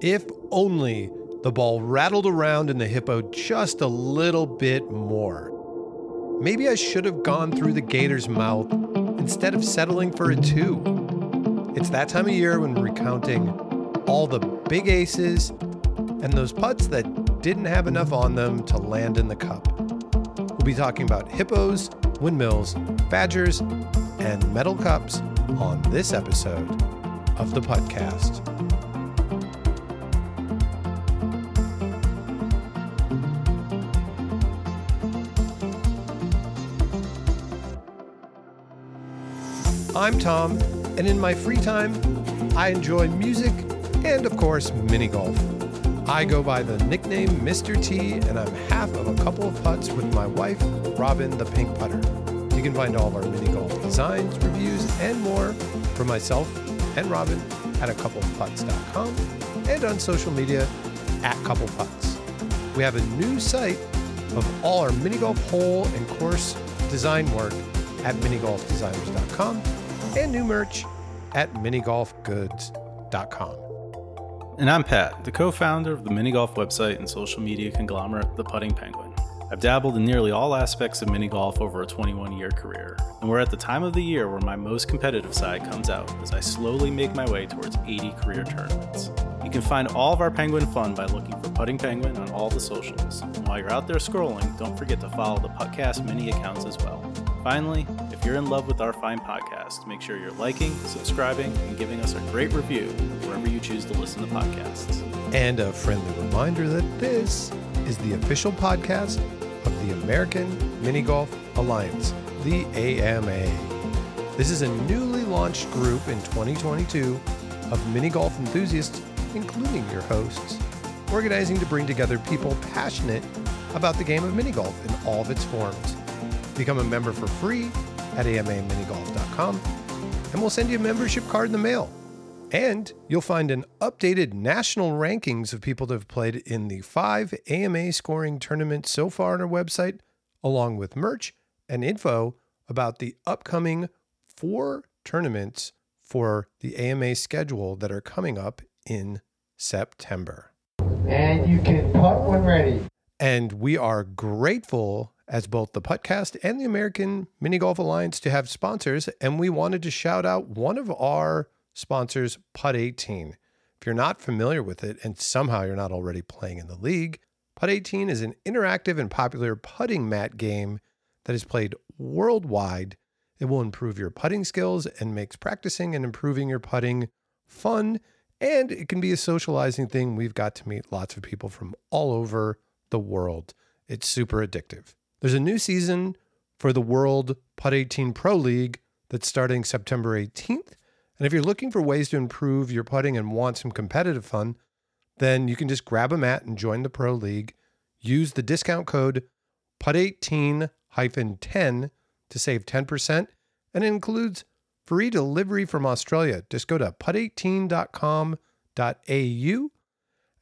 If only the ball rattled around in the hippo just a little bit more. Maybe I should have gone through the gator's mouth instead of settling for a two. It's that time of year when recounting all the big aces and those putts that didn't have enough on them to land in the cup. We'll be talking about hippos, windmills, badgers, and metal cups on this episode of the podcast. I'm Tom, and in my free time, I enjoy music and, of course, mini golf. I go by the nickname Mr. T, and I'm half of a couple of putts with my wife, Robin the Pink Putter. You can find all of our mini golf designs, reviews, and more from myself and Robin at a coupleputts.com and on social media at coupleputts. We have a new site of all our mini golf hole and course design work at minigolfdesigners.com and new merch at minigolfgoods.com. And I'm Pat, the co founder of the mini golf website and social media conglomerate, The Putting Penguin. I've dabbled in nearly all aspects of mini golf over a 21 year career, and we're at the time of the year where my most competitive side comes out as I slowly make my way towards 80 career tournaments. You can find all of our Penguin fun by looking for Putting Penguin on all the socials. And while you're out there scrolling, don't forget to follow the Puttcast mini accounts as well. Finally, if you're in love with our fine podcast, make sure you're liking, subscribing, and giving us a great review wherever you choose to listen to podcasts. And a friendly reminder that this is the official podcast of the American Mini Golf Alliance, the AMA. This is a newly launched group in 2022 of mini golf enthusiasts, including your hosts, organizing to bring together people passionate about the game of mini golf in all of its forms. Become a member for free at amaminigolf.com, and we'll send you a membership card in the mail. And you'll find an updated national rankings of people that have played in the five AMA scoring tournaments so far on our website, along with merch and info about the upcoming four tournaments for the AMA schedule that are coming up in September. And you can putt when ready. And we are grateful as both the Puttcast and the American Mini Golf Alliance to have sponsors. And we wanted to shout out one of our sponsors, Putt 18. If you're not familiar with it and somehow you're not already playing in the league, Putt 18 is an interactive and popular putting mat game that is played worldwide. It will improve your putting skills and makes practicing and improving your putting fun. And it can be a socializing thing. We've got to meet lots of people from all over the world. It's super addictive. There's a new season for the World Putt 18 Pro League that's starting September 18th. And if you're looking for ways to improve your putting and want some competitive fun, then you can just grab a mat and join the Pro League. Use the discount code PUT18 10 to save 10%, and it includes free delivery from Australia. Just go to putt18.com.au.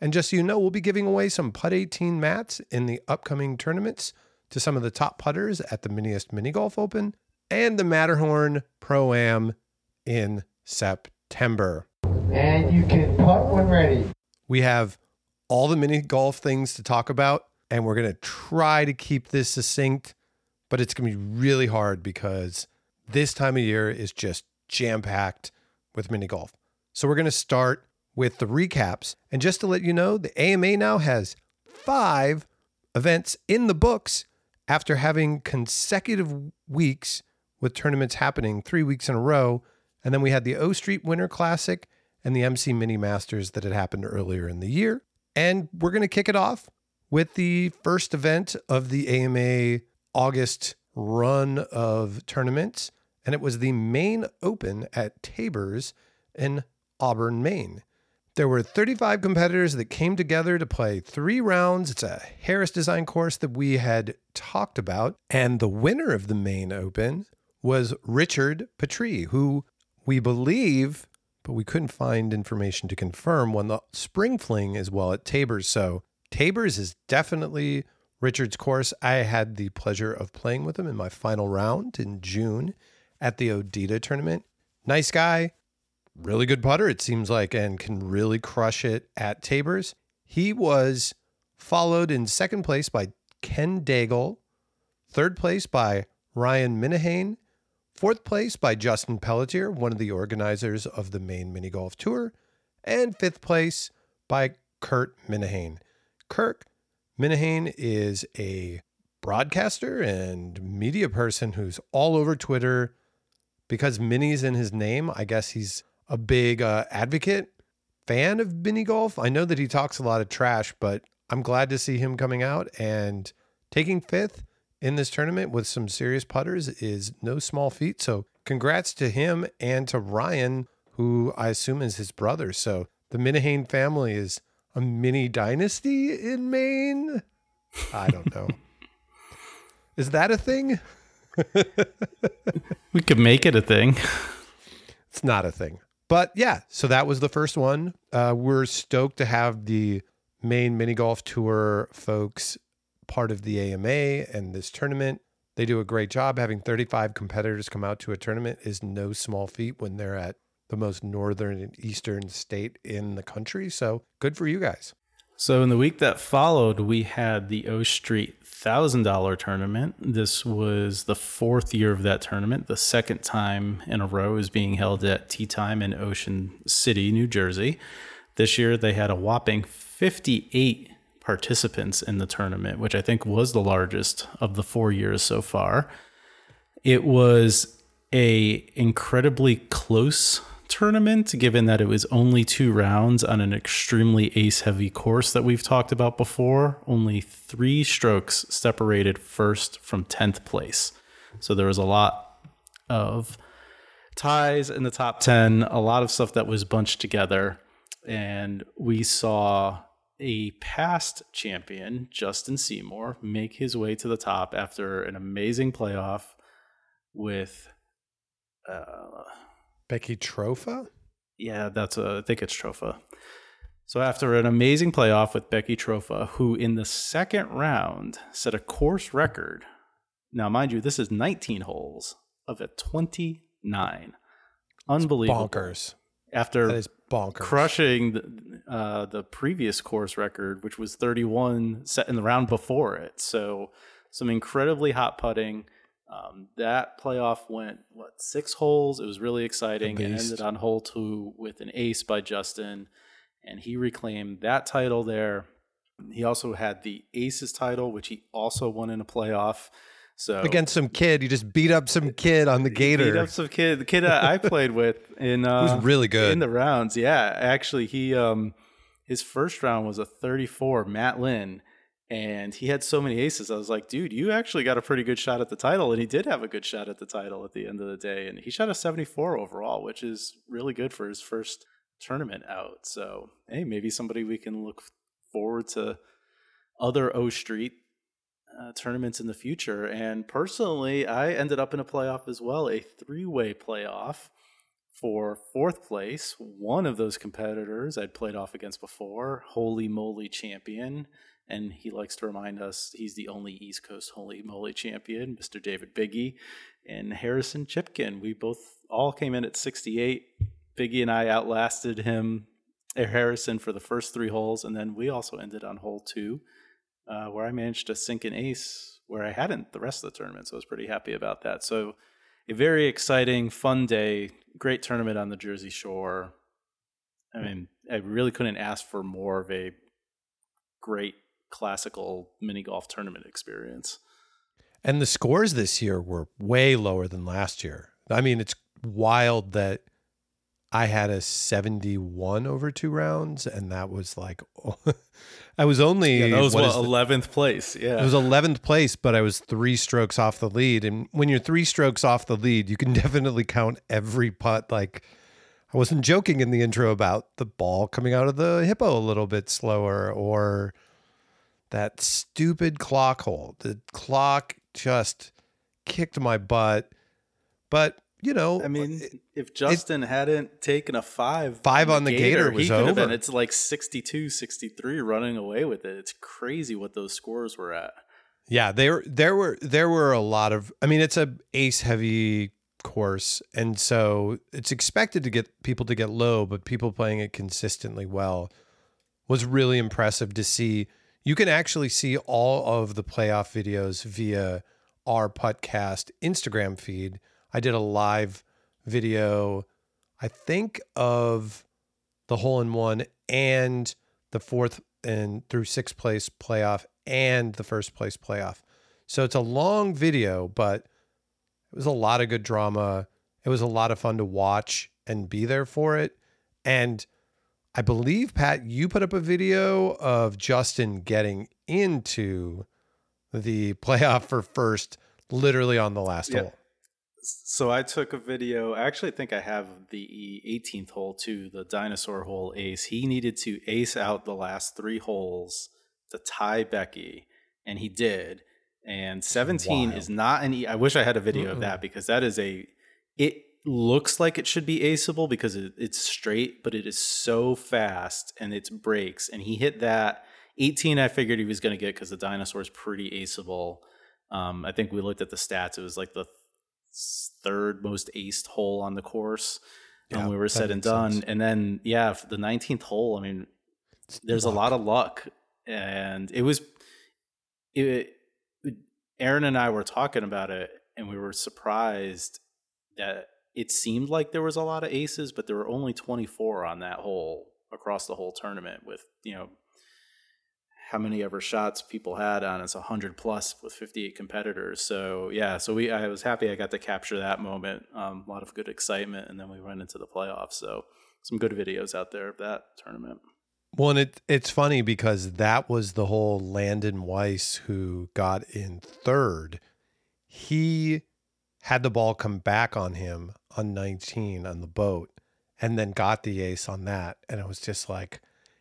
And just so you know, we'll be giving away some Putt 18 mats in the upcoming tournaments to some of the top putters at the Miniest Mini Golf Open and the Matterhorn Pro Am in September. And you can putt when ready. We have all the mini golf things to talk about, and we're going to try to keep this succinct, but it's going to be really hard because this time of year is just jam packed with mini golf. So we're going to start with the recaps. And just to let you know, the AMA now has five events in the books after having consecutive weeks with tournaments happening three weeks in a row. And then we had the O Street Winter Classic and the MC Mini Masters that had happened earlier in the year. And we're going to kick it off with the first event of the AMA August run of tournaments. And it was the Maine open at Tabor's in Auburn, Maine. There were 35 competitors that came together to play three rounds. It's a Harris design course that we had talked about. And the winner of the Maine open was Richard Patry, who we believe, but we couldn't find information to confirm, won the spring fling as well at Tabers. So Tabers is definitely Richard's course. I had the pleasure of playing with him in my final round in June at the Odita tournament. Nice guy, really good putter, it seems like, and can really crush it at Tabors. He was followed in second place by Ken Daigle, third place by Ryan Minihane, fourth place by Justin Pelletier, one of the organizers of the Maine Mini Golf Tour, and fifth place by Kirk Minihane. Kirk Minihane is a broadcaster and media person who's all over Twitter. Because Minnie's in his name, I guess he's a big uh, advocate, fan of mini golf. I know that he talks a lot of trash, but I'm glad to see him coming out and taking fifth in this tournament with some serious putters is no small feat. So, congrats to him and to Ryan, who I assume is his brother. So, the Minihane family is a mini dynasty in Maine. I don't know. is that a thing? We could make it a thing. It's not a thing. But yeah, so that was the first one. Uh, we're stoked to have the Maine mini golf tour folks part of the AMA and this tournament. They do a great job. Having 35 competitors come out to a tournament is no small feat when they're at the most northern and eastern state in the country. So good for you guys. So in the week that followed, we had the O Street thousand dollar tournament. This was the fourth year of that tournament. The second time in a row is being held at Tea Time in Ocean City, New Jersey. This year they had a whopping 58 participants in the tournament, which I think was the largest of the four years so far. It was a incredibly close tournament, given that it was only two rounds on an extremely ace heavy course that we've talked about before. Only three strokes separated first from 10th place. So there was a lot of ties in the top 10, a lot of stuff that was bunched together. And we saw a past champion, Justin Seymour, make his way to the top after an amazing playoff with. Uh, Becky Tropha? yeah, that's a, I think it's Trofa. So after an amazing playoff with Becky Trofa, who in the second round set a course record. Now, mind you, this is 19 holes of a 29. Unbelievable. Bonkers. After That is bonkers. crushing the, uh, the previous course record, which was 31 set in the round before it. So some incredibly hot putting. Um, that playoff went what six holes. It was really exciting. It ended on hole two with an ace by Justin, and he reclaimed that title there. He also had the aces title, which he also won in a playoff. So Against some kid. You just beat up some kid on the he gator. beat up some kid, the kid I I played with in uh, was really good. in the rounds. Yeah, actually, he um his first round was a 34, Matt Lynn, and he had so many aces. I was like, dude, you actually got a pretty good shot at the title, and he did have a good shot at the title at the end of the day, and he shot a 74 overall, which is really good for his first tournament out. So hey, maybe somebody we can look forward to other O Street uh, tournaments in the future. And personally, I ended up in a playoff as well, a three way playoff for fourth place. One of those competitors I'd played off against before, Holy Moly Champion. And he likes to remind us he's the only East Coast Holy Moly champion, Mr. David Biggie and Harrison Chipkin. We both all came in at 68. Biggie and I outlasted him, or Harrison, for the first three holes. And then we also ended on hole two uh, where I managed to sink an ace where I hadn't the rest of the tournament. So I was pretty happy about that. So a very exciting, fun day, great tournament on the Jersey Shore. I mean, I really couldn't ask for more of a great classical mini golf tournament experience. And the scores this year were way lower than last year. I mean, it's wild that I had a 71 over two rounds, and that was like, I was only Yeah, that was what what, is the- eleventh place. Yeah, It was 11th place, but I was three strokes off the lead. And when you're three strokes off the lead, you can definitely count every putt. Like, I wasn't joking in the intro about the ball coming out of the hippo a little bit slower or that stupid clock hole. The clock just kicked my butt. But, you know, I mean, if Justin hadn't taken a five, Five on the Gator was he could have been. It's like 62, 63 running away with it. It's crazy what those scores were at. Yeah, there there were there were a lot of I mean it's a ace heavy course. And so it's expected to get people to get low, but people playing it consistently well was really impressive to see. You can actually see all of the playoff videos via our podcast Instagram feed. I did a live video, I think, of the hole in one and the fourth and through sixth place playoff and the first place playoff. So it's a long video, but it was a lot of good drama. It was a lot of fun to watch and be there for it. And I believe, Pat, you put up a video of Justin getting into the playoff for first, literally on the last Yeah. hole. So I took a video. I actually think I have the 18th hole too, the dinosaur hole ace. He needed to ace out the last three holes to tie Becky, and he did. And 17 Wild. is not an. E- I wish I had a video of that because that is a. It looks like it should be aceable because it, it's straight, but it is so fast and it's breaks. And he hit that 18. I figured he was going to get because the dinosaur is pretty aceable. Um, I think we looked at the stats. It was like the third most aced hole on the course. Yeah, and we were said and done. sense. And then, yeah, the 19th hole, I mean, there's a lot of luck. And it was, it, Aaron and I were talking about it, and we were surprised that it seemed like there was a lot of aces, but there were only 24 on that hole across the whole tournament with, you know, how many ever shots people had on it's 100 plus with 58 competitors. So yeah so we i was happy i got to capture that moment um, a lot of good excitement and then we went into the playoffs. So some good videos out there of that tournament. Well, and it, it's funny because that was the whole Landon Weiss who got in third. He had the ball come back on him on 19 on the boat and then got the ace on that. And it was just like,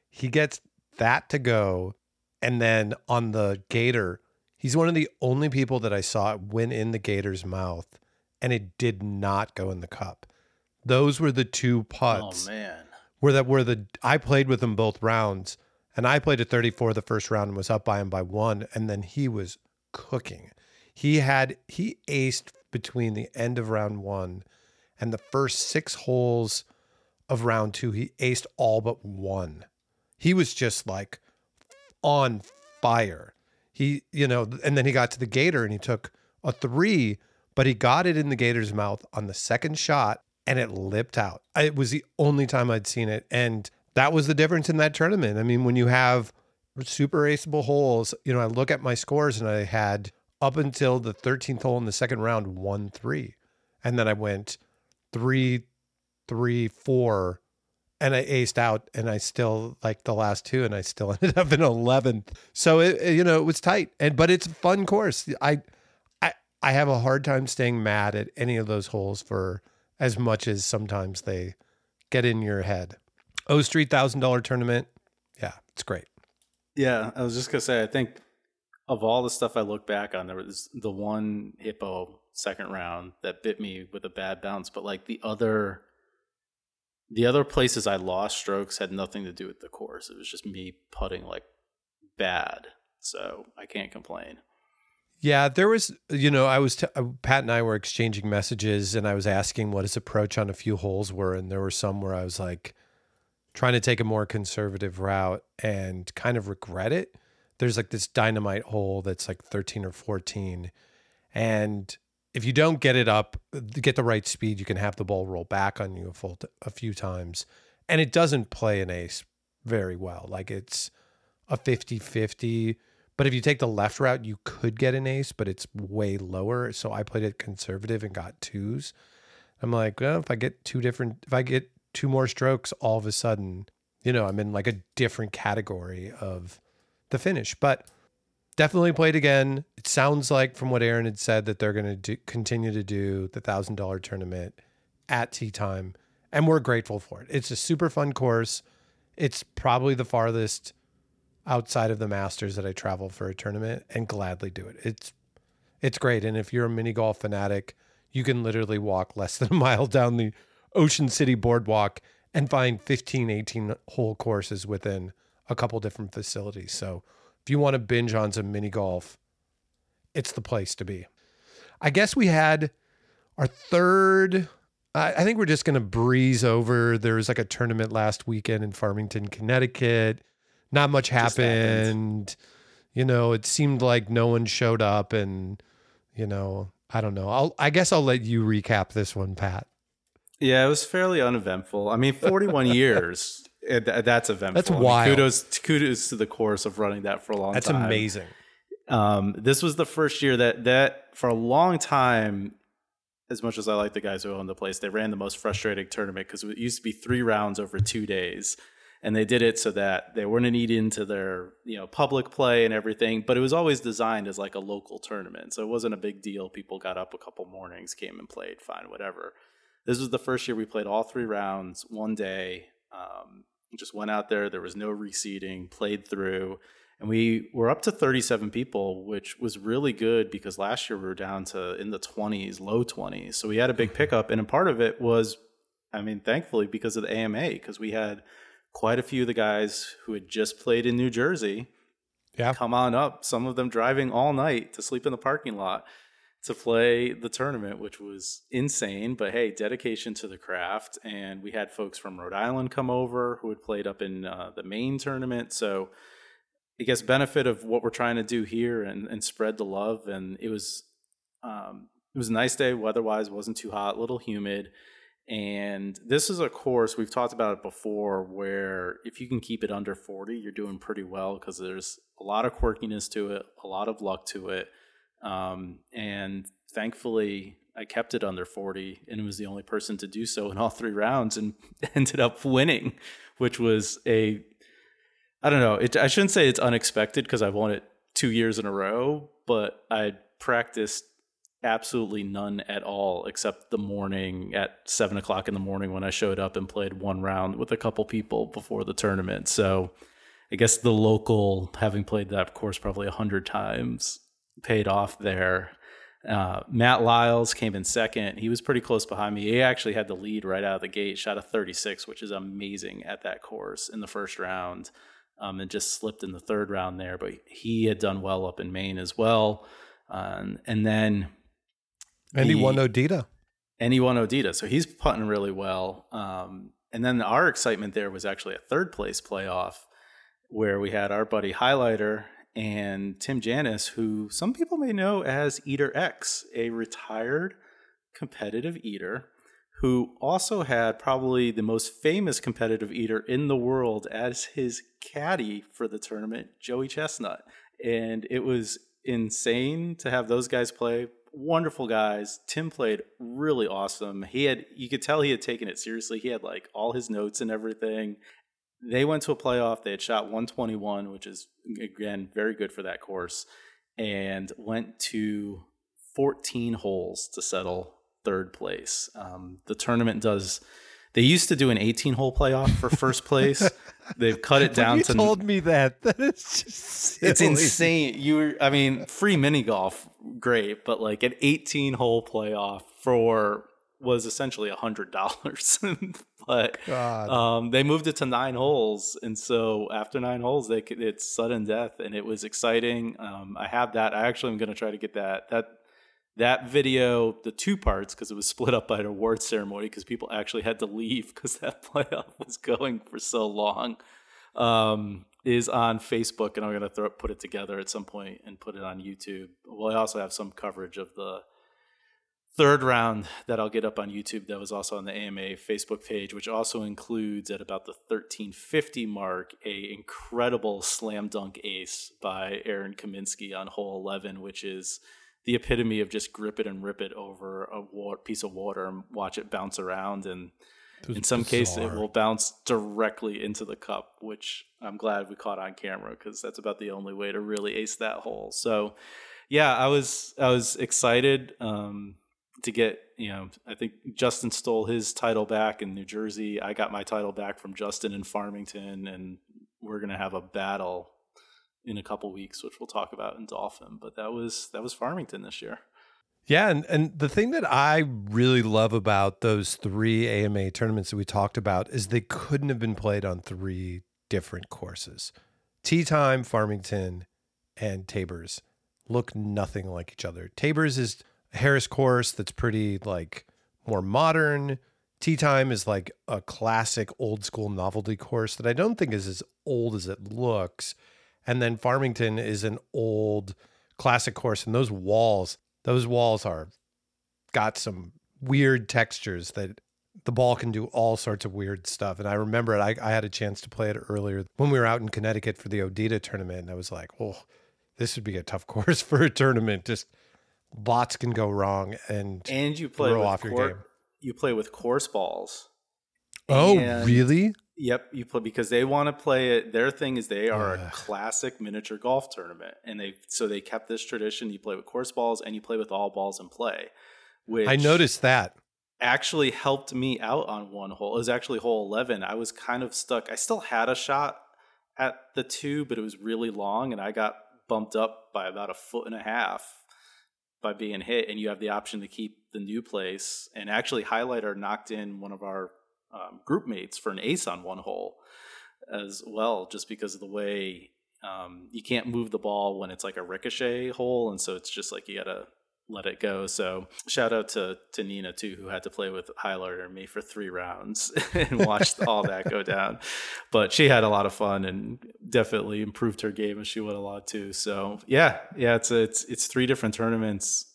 he gets that to go. And then on the gator, he's one of the only people that I saw it went in the gator's mouth and it did not go in the cup. Those were the two putts oh man where that where the I played with him both rounds, and I played at 34 the first round and was up by him by one, and then he was cooking. He had he aced between the end of round one and the first six holes of round two. He aced all but one. He was just like on fire. He, you know, and then he got to the gator and he took a three, but he got it in the gator's mouth on the second shot and it lipped out. It was the only time I'd seen it. And that was the difference in that tournament. I mean, when you have super aceable holes, you know, I look at my scores and I had up until the 13th hole in the second round, one, three. And then I went three, three, four, and I aced out and I still like the last two and I still ended up in 11th. So it, it, you know, it was tight and, but it's a fun course. I, I, I have a hard time staying mad at any of those holes for as much as sometimes they get in your head. O Street thousand dollar tournament. Yeah, it's great. yeah i was just gonna say i think of all the stuff i look back on there was the one hippo second round that bit me with a bad bounce but like the other the other places i lost strokes had nothing to do with the course it was just me putting like bad so i can't complain Yeah, there was, you know, I was, t- uh, Pat and I were exchanging messages and I was asking what his approach on a few holes were. And there were some where I was like trying to take a more conservative route and kind of regret it. There's like this dynamite hole that's like 13 or 14. And if you don't get it up, get the right speed, you can have the ball roll back on you a full, t- a few times. And it doesn't play an ace very well. Like it's a 50 50. But if you take the left route, you could get an ace, but it's way lower. So I played it conservative and got twos. I'm like, well, if I get two different, if I get two more strokes, all of a sudden, you know, I'm in like a different category of the finish. But definitely played again. It sounds like from what Aaron had said that they're going to continue to do the thousand dollar tournament at tea time, and we're grateful for it. It's a super fun course. It's probably the farthest outside of the Masters that I travel for a tournament, and gladly do it. It's it's great, and if you're a mini golf fanatic, you can literally walk less than a mile down the Ocean City Boardwalk and find 15, 18 hole courses within a couple different facilities. So if you want to binge on some mini golf, it's the place to be. I guess we had Our third, I, think we're just going to breeze over. There was like a tournament last weekend in Farmington, Connecticut. Not much happened. happened. You know, it seemed like no one showed up, and you know, I don't know. I'll, I guess I'll let you recap this one, Pat. Yeah, it was fairly uneventful. I mean, 41 years. It- th- that's eventful. That's I mean, wild. kudos, kudos to the course of running that for a long That's time. That's amazing. Um, this was the first year that that for a long time, as much as I like the guys who own the place, they ran the most frustrating tournament because it used to be three rounds over two days, and they did it so that they wouldn't eat into their you know public play and everything. But it was always designed as like a local tournament, so it wasn't a big deal. People got up a couple mornings, came and played, fine, whatever. This was the first year we played all three rounds one day. Um, just went out there. There was no reseeding. Played through and we were up to 37 people which was really good because last year we were down to in the 20s low 20s so we had a big mm-hmm. pickup and a part of it was i mean thankfully because of the ama because we had quite a few of the guys who had just played in new jersey Yeah. come on up some of them driving all night to sleep in the parking lot to play the tournament which was insane but hey dedication to the craft and we had folks from rhode island come over who had played up in uh, the Maine tournament so I guess benefit of what we're trying to do here and, and spread the love. And it was um, it was a nice day weather wise, wasn't too hot, a little humid. And this is a course we've talked about it before, where if you can keep it under 40, you're doing pretty well because there's a lot of quirkiness to it, a lot of luck to it. Um, and thankfully, I kept it under 40 and was the only person to do so in all three rounds and ended up winning, which was a I don't know. It, I shouldn't say it's unexpected because I won it two years in a row, but I practiced absolutely none at all except the morning at seven o'clock in the morning when I showed up and played one round with a couple people before the tournament. So I guess the local, having played that course probably a hundred times, paid off there. Uh, Matt Lyles came in second. He was pretty close behind me. He actually had the lead right out of the gate, shot a 36, which is amazing at that course in the first round um, and just slipped in the third round there. But he had done well up in Maine as well. Um, and then And he won Odita. and he won Odita, so he's putting really well. Um, and then our excitement there was actually a third place playoff where we had our buddy Highlighter and Tim Janus, who some people may know as Eater X, a retired competitive eater who also had probably the most famous competitive eater in the world as his caddy for the tournament, Joey Chestnut. And it was insane to have those guys play. Wonderful guys. Tim played really awesome. He had you could tell he had taken it seriously. He had like all his notes and everything. They went to a playoff. They had shot 121, which is again very good for that course, and went to 14 holes to settle third place. Um, the tournament does. They used to do an 18 hole playoff for first place. They've cut it down you to told me that. That is just it's insane. You were, I mean, free mini golf, great, but like an 18 hole playoff for was essentially a hundred dollars. but um, they moved it to nine holes, and so after nine holes, they could, it's sudden death, and it was exciting. Um, I have that. I actually am going to try to get that that that video, the two parts, because it was split up by an award ceremony, because people actually had to leave because that playoff was going for so long um, is on Facebook, and I'm going to throw put it together at some point and put it on YouTube. Well, I also have some coverage of the third round that I'll get up on YouTube. That was also on the AMA Facebook page, which also includes at about the 1350 mark a incredible slam dunk ace by Aaron Kaminsky on hole 11, which is the epitome of just grip it and rip it over a piece of water and watch it bounce around. And in some cases it will bounce directly into the cup which i'm glad we caught on camera because that's about the only way to really ace that hole. So yeah i was i was excited. Um, to get you know i think justin stole his title back in new jersey i got my title back from justin in farmington and we're going to have a battle in a couple weeks which we'll talk about in dolphin but that was that was farmington this year Yeah, and, and the thing that I really love about those three AMA tournaments that we talked about is they couldn't have been played on three different courses. Tea Time, Farmington, and tabers look nothing like each other. tabers is Harris course that's pretty like more modern. Tea Time is like a classic old school novelty course that I don't think is as old as it looks. And then Farmington is an old classic course. And those walls, those walls are got some weird textures that the ball can do all sorts of weird stuff. And I remember it, I, I had a chance to play it earlier when we were out in Connecticut for the Odita tournament. And I was like, oh, this would be a tough course for a tournament. Just lots can go wrong. And, And you play Throw with off your cour- game. you play with course balls. oh, And- really? Yep, you play because they want to play it. Their thing is they are a classic miniature golf tournament, and they so they kept this tradition. You play with course balls and you play with all balls in play. Which I noticed that. actually helped me out on one hole. It was actually hole eleven. I was kind of stuck. I still had a shot at the two, but it was really long, and I got bumped up by about a foot and a half by being hit. And you have the option to keep the new place. And actually, highlighter knocked in one of our um, group mates for an ace on one hole as well, just because of the way um, you can't move the ball when it's like a ricochet hole, and so it's just like you gotta let it go. So shout out to to Nina too, who had to play with highlighter and me for three rounds and watched all that go down. But she had a lot of fun and definitely improved her game as she went a lot too. So yeah, yeah, it's it's it's three different tournaments,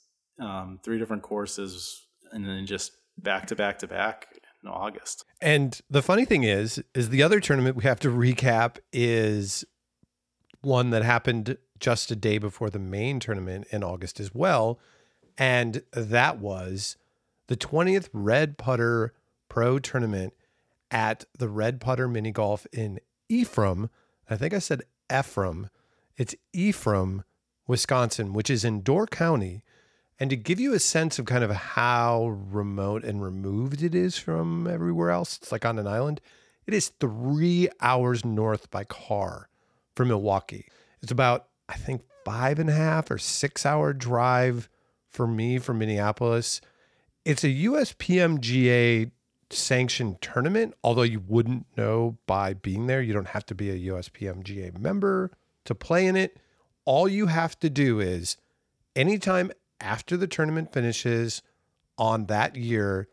um, three different courses, and then just back to back to back in August. And the funny thing is, is the other tournament we have to recap is one that happened just a day before the Maine tournament in August as well. And that was the 20th Red Putter Pro Tournament at the Red Putter Mini Golf in Ephraim. I think I said Ephraim. It's Ephraim, Wisconsin, which is in Door County. And to give you a sense of kind of how remote and removed it is from everywhere else, it's like on an island. It is three hours north by car from Milwaukee. It's about, I think, five and a half or six hour drive for me from Minneapolis. It's a USPMGA sanctioned tournament, although you wouldn't know by being there. You don't have to be a USPMGA member to play in it. All you have to do is anytime after the tournament finishes on that year,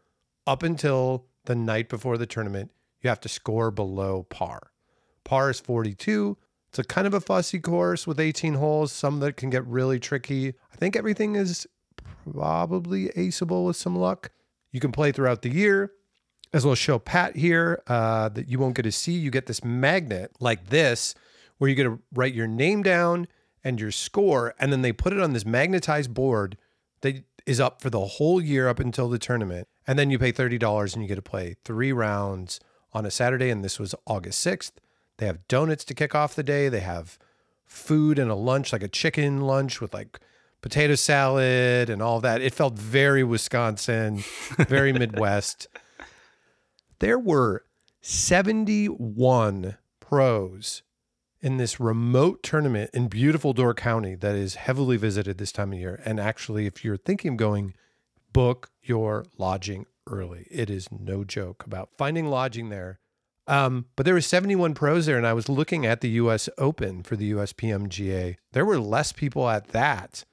up until the night before the tournament, you have to score below par. Par is 42. It's a kind of a fussy course with 18 holes, some that can get really tricky. I think everything is probably aceable with some luck. You can play throughout the year. As we'll show Pat here, uh, that you won't get to see. You get this magnet like this, where you get to write your name down and your score, and then they put it on this magnetized board that is up for the whole year up until the tournament. And then you pay $30 and you get to play three rounds on a Saturday. And this was August 6th. They have donuts to kick off the day. They have food and a lunch, like a chicken lunch with like potato salad and all that. It felt very Wisconsin, very Midwest. There were 71 pros in this remote tournament in beautiful Door County that is heavily visited this time of year. And actually, if you're thinking of going, book your lodging early. It is no joke about finding lodging there. Um, but there were 71 pros there, and I was looking at the U.S. Open for the USPMGA. There were less people at that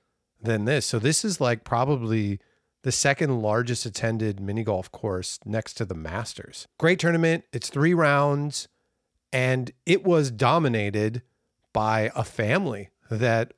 than this. So this is like probably the second largest attended mini golf course next to the Masters. Great tournament. It's three rounds, and it was dominated by a family that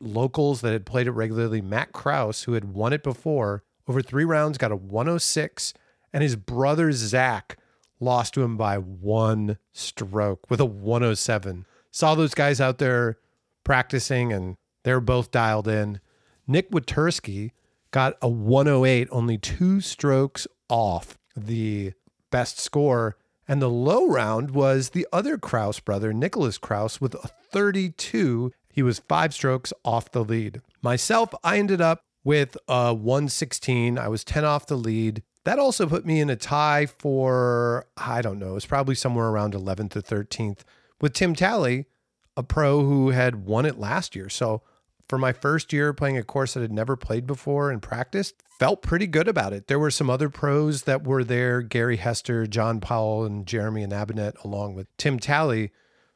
locals that had played it regularly. Matt Kraus, who had won it before, over three rounds got a 106, and his brother Zach lost to him by one stroke with a 107. Saw those guys out there practicing, and they were both dialed in. Nick Watursky got a 108, only two strokes off the best score. And the low round was the other Kraus brother, Nicholas Kraus, with a 32. He was five strokes off the lead. Myself, I ended up with a 116. I was 10 off the lead. That also put me in a tie for, I don't know, it's probably somewhere around 11th to 13th with Tim Talley, a pro who had won it last year. So for my first year playing a course that I'd never played before and practiced, felt pretty good about it. There were some other pros that were there Gary Hester, John Powell, and Jeremy and Abinet, along with Tim Talley.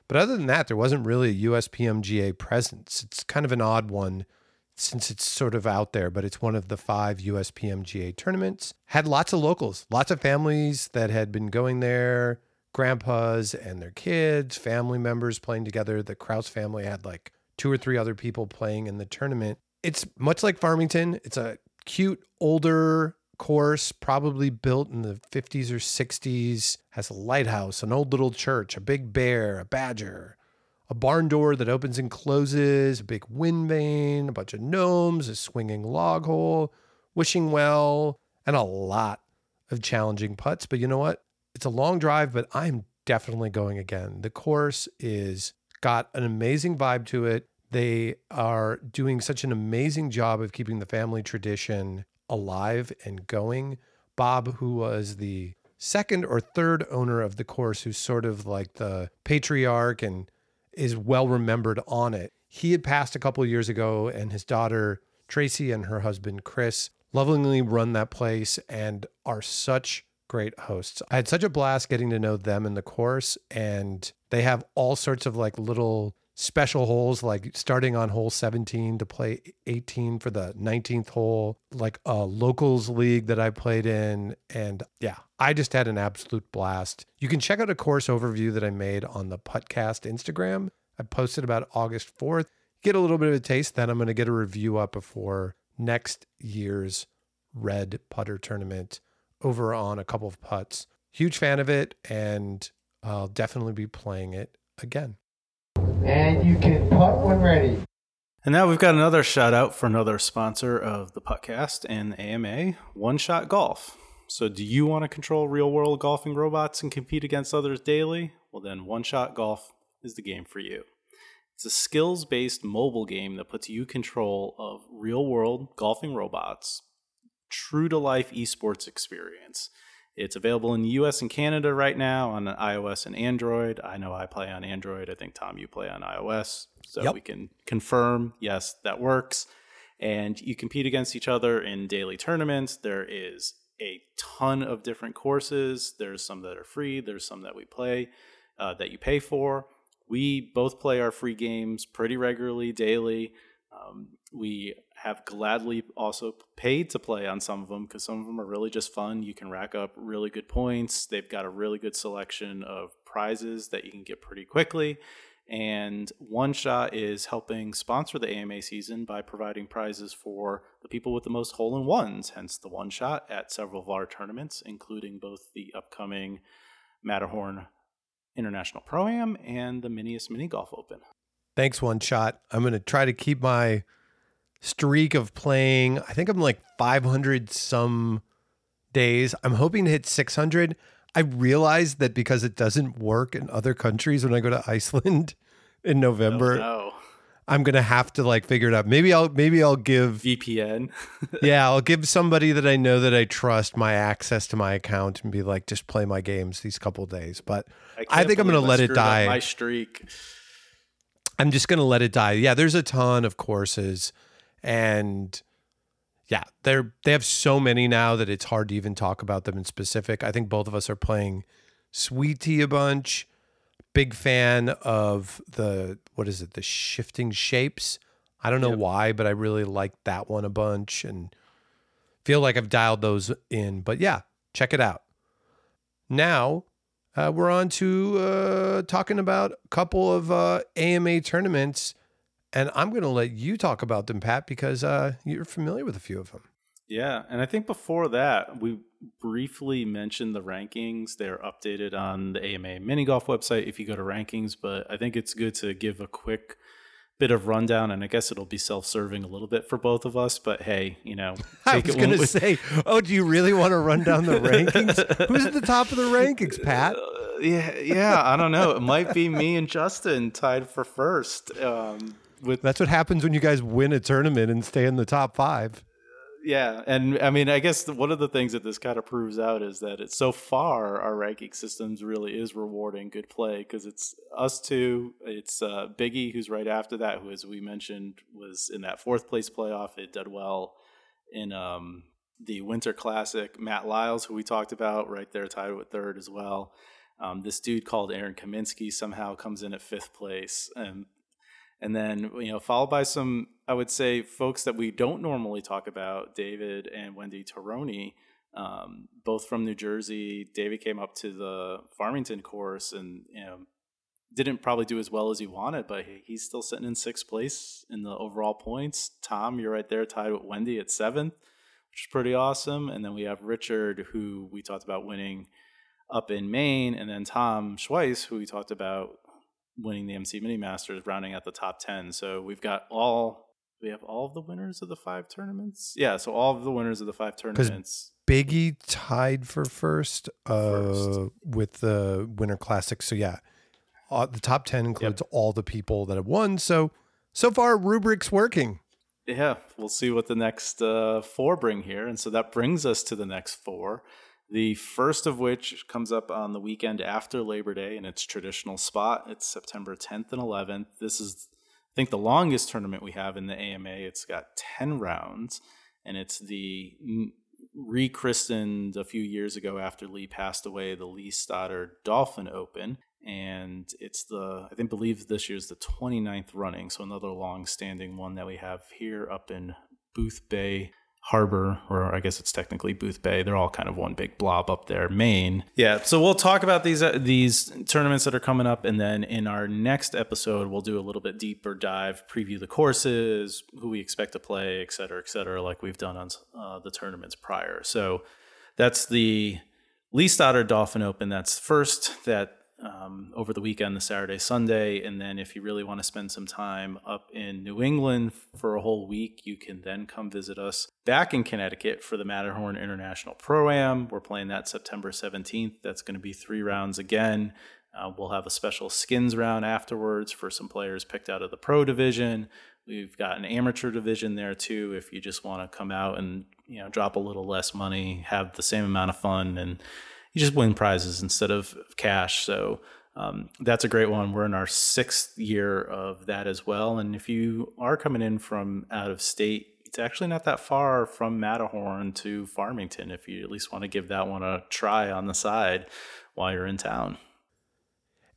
But other than that, there wasn't really a USPMGA presence. It's kind of an odd one. since it's sort of out there, but it's one of the five USPMGA tournaments. Had lots of locals, lots of families that had been going there, grandpas and their kids, family members playing together. The Kraus family had like two or three other people playing in the tournament. It's much like Farmington. It's a cute, older course, probably built in the 50s or 60s, has a lighthouse, an old little church, a big bear, a badger, a barn door that opens and closes, a big wind vane, a bunch of gnomes, a swinging log hole, wishing well, and a lot of challenging putts. But you know what? It's a long drive, but I'm definitely going again. The course is got an amazing vibe to it. They are doing such an amazing job of keeping the family tradition alive and going. Bob, who was the second or third owner of the course, who's sort of like the patriarch and is well remembered on it. He had passed a couple years ago, and his daughter Tracy and her husband Chris lovingly run that place and are such great hosts. I had such a blast getting to know them in the course, and they have all sorts of like little special holes, like starting on hole 17 to play 18 for the 19th hole, like a locals league that I played in. And yeah, I just had an absolute blast. You can check out a course overview that I made on the Puttcast Instagram. I posted about August 4th. Get a little bit of a taste, then I'm going to get a review up before next year's Red Putter Tournament over on a couple of putts. Huge fan of it, and I'll definitely be playing it again. And you can putt when ready. And now we've got another shout out for another sponsor of the podcast and AMA, One Shot Golf. So, do you want to control real world golfing robots and compete against others daily? Well, then One Shot Golf is the game for you. It's a skills based mobile game that puts you control of real world golfing robots, true to life esports experience. It's available in the US and Canada right now on iOS and Android. I know I play on Android. I think, Tom, you play on iOS. So Yep. we can confirm, yes, that works. And you compete against each other in daily tournaments. There is a ton of different courses. There's some that are free, there's some that we play uh, that you pay for. We both play our free games pretty regularly, daily. Um, we have gladly also paid to play on some of them because some of them are really just fun. You can rack up really good points. They've got a really good selection of prizes that you can get pretty quickly. And One Shot is helping sponsor the AMA season by providing prizes for the people with the most hole in ones, hence the One Shot at several of our tournaments, including both the upcoming Matterhorn International Pro Am and the Minius Mini Golf Open. Thanks, one shot. I'm going to try to keep my streak of playing. I think I'm like 500 some days. I'm hoping to hit 600. I realized that because it doesn't work in other countries when I go to Iceland in November, Oh, no. I'm to have to like figure it out. Maybe I'll maybe I'll give VPN. yeah, I'll give somebody that I know that I trust my access to my account and be like just play my games these couple days. But I can't think I'm gonna believe let it die. My streak. I'm just to let it die. Yeah, there's a ton of courses and yeah, they're they have so many now that it's hard to even talk about them in specific. I think both of us are playing Sweet Tea a bunch. Big fan of the what is it? The shifting shapes. I don't know Yep. why, but I really like that one a bunch and feel like I've dialed those in. But yeah, check it out. Now uh, we're on to uh, talking about a couple of uh, AMA tournaments, and I'm going to let you talk about them, Pat, because uh, you're familiar with a few of them. Yeah, and I think before that we briefly mentioned the rankings. They're updated on the AMA mini golf website if you go to rankings, but I think it's good to give a quick bit of rundown and I guess it'll be self-serving a little bit for both of us, but hey, you know, I was going to say, oh, do you really want to run down the rankings? Who's at the top of the rankings, Pat? Uh, yeah, yeah, I don't know. It might be me and Justin tied for first. Um, with That's what happens when you guys win a tournament and stay in the top five. Yeah, and I mean, I guess one of the things that this kind of proves out is that it's so far our ranking systems really is rewarding good play because it's us two, it's uh, Biggie who's right after that, who as we mentioned was in that fourth place playoff. It did well in um, the Winter Classic. Matt Lyles, who we talked about, right there tied with third as well. Um, this dude called Aaron Kaminsky somehow comes in at fifth place, and And then, you know, followed by some, I would say, folks that we don't normally talk about, David and Wendy Toroni, um, both from New Jersey. David came up to the Farmington course and, you know, didn't probably do as well as he wanted, but he's still sitting in sixth place in the overall points. Tom, you're right there, tied with Wendy at seventh, which is pretty awesome. And then we have Richard, who we talked about winning up in Maine, and then Tom Schweiss, who we talked about winning the MC Mini Masters, rounding out the top ten. So we've got all we have all of the winners of the five tournaments. Yeah, so all of the winners of the five tournaments. Biggie tied for first, uh, first. with the Winter Classic. So yeah, uh, the top 10 includes yep. all the people that have won. So, so far, rubric's working. Yeah, we'll see what the next uh, four bring here. And so that brings us to the next four. The first of which comes up on the weekend after Labor Day in its traditional spot. It's September 10th and 11th. This is, I think, the longest tournament we have in the AMA. It's got 10 rounds, and it's the rechristened a few years ago after Lee passed away, the Lee Stoddard Dolphin Open and it's the I think believe this year's the 29th running, so another long-standing one that we have here up in Boothbay Harbor, or I guess it's technically Boothbay. They're all kind of one big blob up there, Maine. Yeah, so we'll talk about these uh, these tournaments that are coming up, and then in our next episode, we'll do a little bit deeper dive, preview the courses, who we expect to play, et cetera, et cetera, like we've done on uh, the tournaments prior. So that's the Lee Stoddard Dolphin Open. That's first. That um, over the weekend, the Saturday, Sunday. And then if you really want to spend some time up in New England for a whole week, you can then come visit us back in Connecticut for the Matterhorn International Pro Am. We're playing that September 17th. That's going to be three rounds again. Uh, we'll have a special skins round afterwards for some players picked out of the pro division. We've got an amateur division there too. If you just want to come out and you know drop a little less money, have the same amount of fun, and you just win prizes instead of cash. So um, that's a great one. We're in our sixth year of that as well. And if you are coming in from out of state, it's actually not that far from Matterhorn to Farmington if you at least want to give that one a try on the side while you're in town.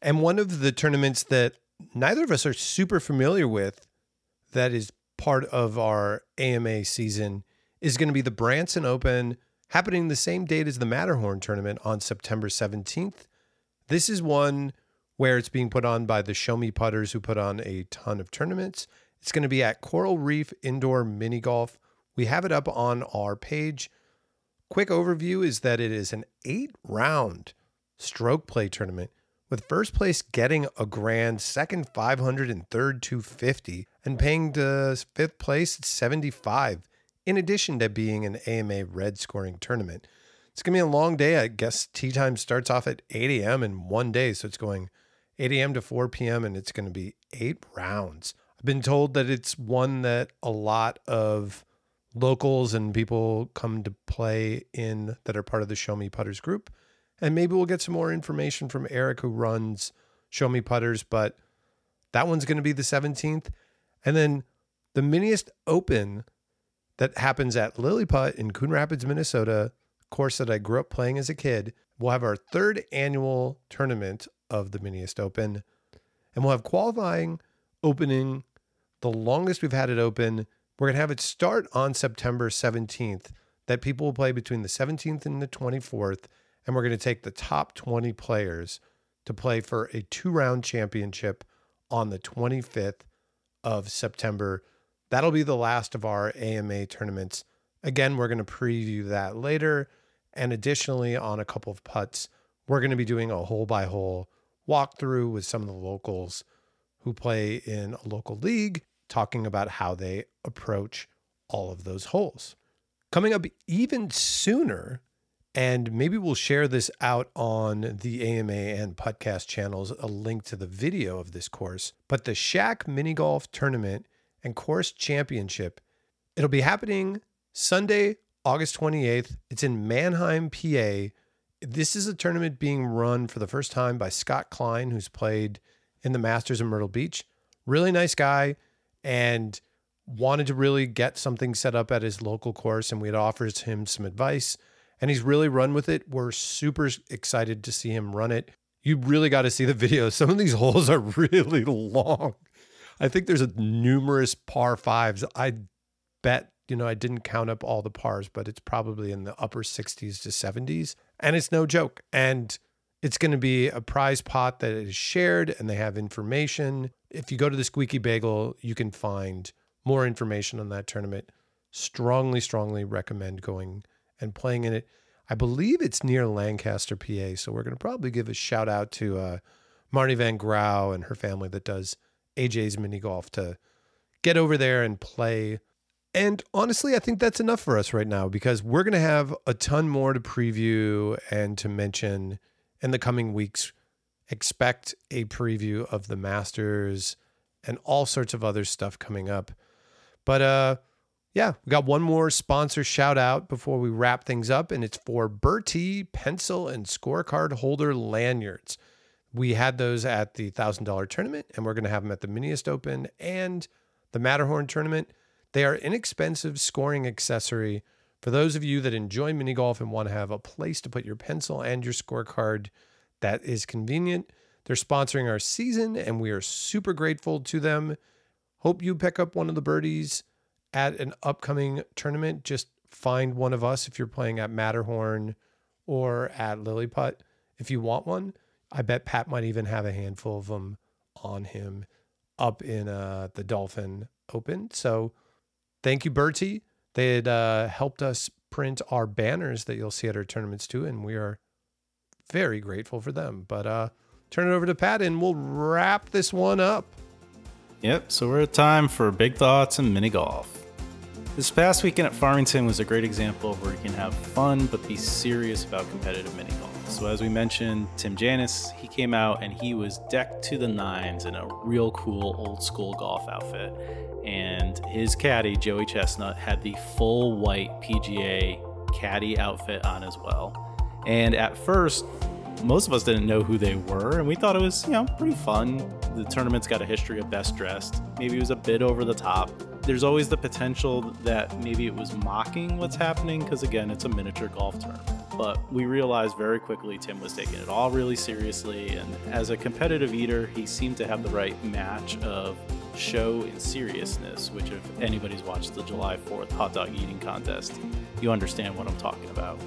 And one of the tournaments that neither of us are super familiar with that is part of our AMA season is going to be the Branson Open happening the same date as the Matterhorn tournament on September 17th. This is one where it's being put on by the Show Me Putters, who put on a ton of tournaments. It's going to be at Coral Reef Indoor Mini Golf. We have it up on our page. Quick overview is that it is an eight round stroke play tournament with first place getting a grand, second 500, and third 250, and paying to fifth place 75 in addition to being an AMA red scoring tournament. It's going to be a long day. I guess tee time starts off at 8 a.m. in one day. So it's going 8 a.m. to 4 p.m. and it's going to be eight rounds. I've been told that it's one that a lot of locals and people come to play in that are part of the Show Me Putters group. And maybe we'll get some more information from Eric, who runs Show Me Putters. But that one's going to be the 17th. And then the Miniest Open that happens at Lilliput in Coon Rapids, Minnesota, course that I grew up playing as a kid. We'll have our third annual tournament of the Miniest Open, and we'll have qualifying opening the longest we've had it open. We're going to have it start on September 17th, that people will play between the 17th and the 24th, and we're going to take the top 20 players to play for a two round championship on the 25th of September That'll be the last of our AMA tournaments. Again, we're going to preview that later. And additionally, on a couple of putts, we're going to be doing a hole by hole walkthrough with some of the locals who play in a local league, talking about how they approach all of those holes. Coming up even sooner, and maybe we'll share this out on the AMA and podcast channels, a link to the video of this course. But the Shack Mini Golf Tournament and Course Championship. It'll be happening Sunday, August 28th. It's in Manheim, PA. This is a tournament being run for the first time by Scott Klein, who's played in the Masters in Myrtle Beach. Really nice guy and wanted to really get something set up at his local course. And we had offered him some advice and he's really run with it. We're super excited to see him run it. You really got to see the video. Some of these holes are really long. I think there's a numerous par fives. I bet, you know, I didn't count up all the pars, but it's probably in the upper 60s to 70s. And it's no joke. And it's going to be a prize pot that is shared and they have information. If you go to the Squeaky Bagel, you can find more information on that tournament. Strongly, strongly recommend going and playing in it. I believe it's near Lancaster, PA. So we're going to probably give a shout out to uh, Marnie Van Grau and her family that does AJ's mini golf to get over there and play. And honestly, I think that's enough for us right now because we're going to have a ton more to preview and to mention in the coming weeks. Expect a preview of the Masters and all sorts of other stuff coming up. But uh yeah, we got one more sponsor shout out before we wrap things up, and it's for Bertie pencil and scorecard holder lanyards. We had those at the $1,000 tournament, and we're going to have them at the Miniest Open and the Matterhorn tournament. They are inexpensive scoring accessory for those of you that enjoy mini golf and want to have a place to put your pencil and your scorecard that is convenient. They're sponsoring our season, and we are super grateful to them. Hope you pick up one of the birdies at an upcoming tournament. Just find one of us if you're playing at Matterhorn or at Lilliput. If you want one, I bet Pat might even have a handful of them on him up in uh, the Dolphin Open. So thank you, Bertie. They had uh, helped us print our banners that you'll see at our tournaments too, and we are very grateful for them. But uh, turn it over to Pat, and we'll wrap this one up. Yep, so we're at time for big thoughts and mini golf. This past weekend at Farmington was a great example of where you can have fun but be serious about competitive mini golf. So, as we mentioned, Tim Janus, he came out and he was decked to the nines in a real cool old school golf outfit. And his caddy, Joey Chestnut, had the full white PGA caddy outfit on as well. And at first, most of us didn't know who they were, and we thought it was, you know, pretty fun. The tournament's got a history of best dressed. Maybe it was a bit over the top. There's always the potential that maybe it was mocking what's happening because, again, it's a miniature golf tournament. But we realized very quickly Tim was taking it all really seriously, and as a competitive eater, he seemed to have the right match of show and seriousness, which, if anybody's watched the July 4th hot dog eating contest, you understand what I'm talking about.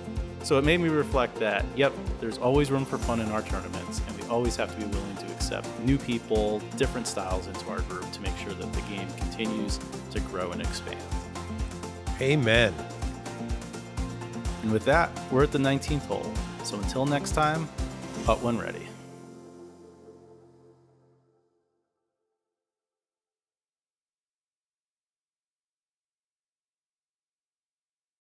So it made me reflect that, yep, there's always room for fun in our tournaments, and we always have to be willing to accept new people, different styles into our group to make sure that the game continues to grow and expand. Amen. And with that, we're at the 19th hole. So until next time, putt when ready.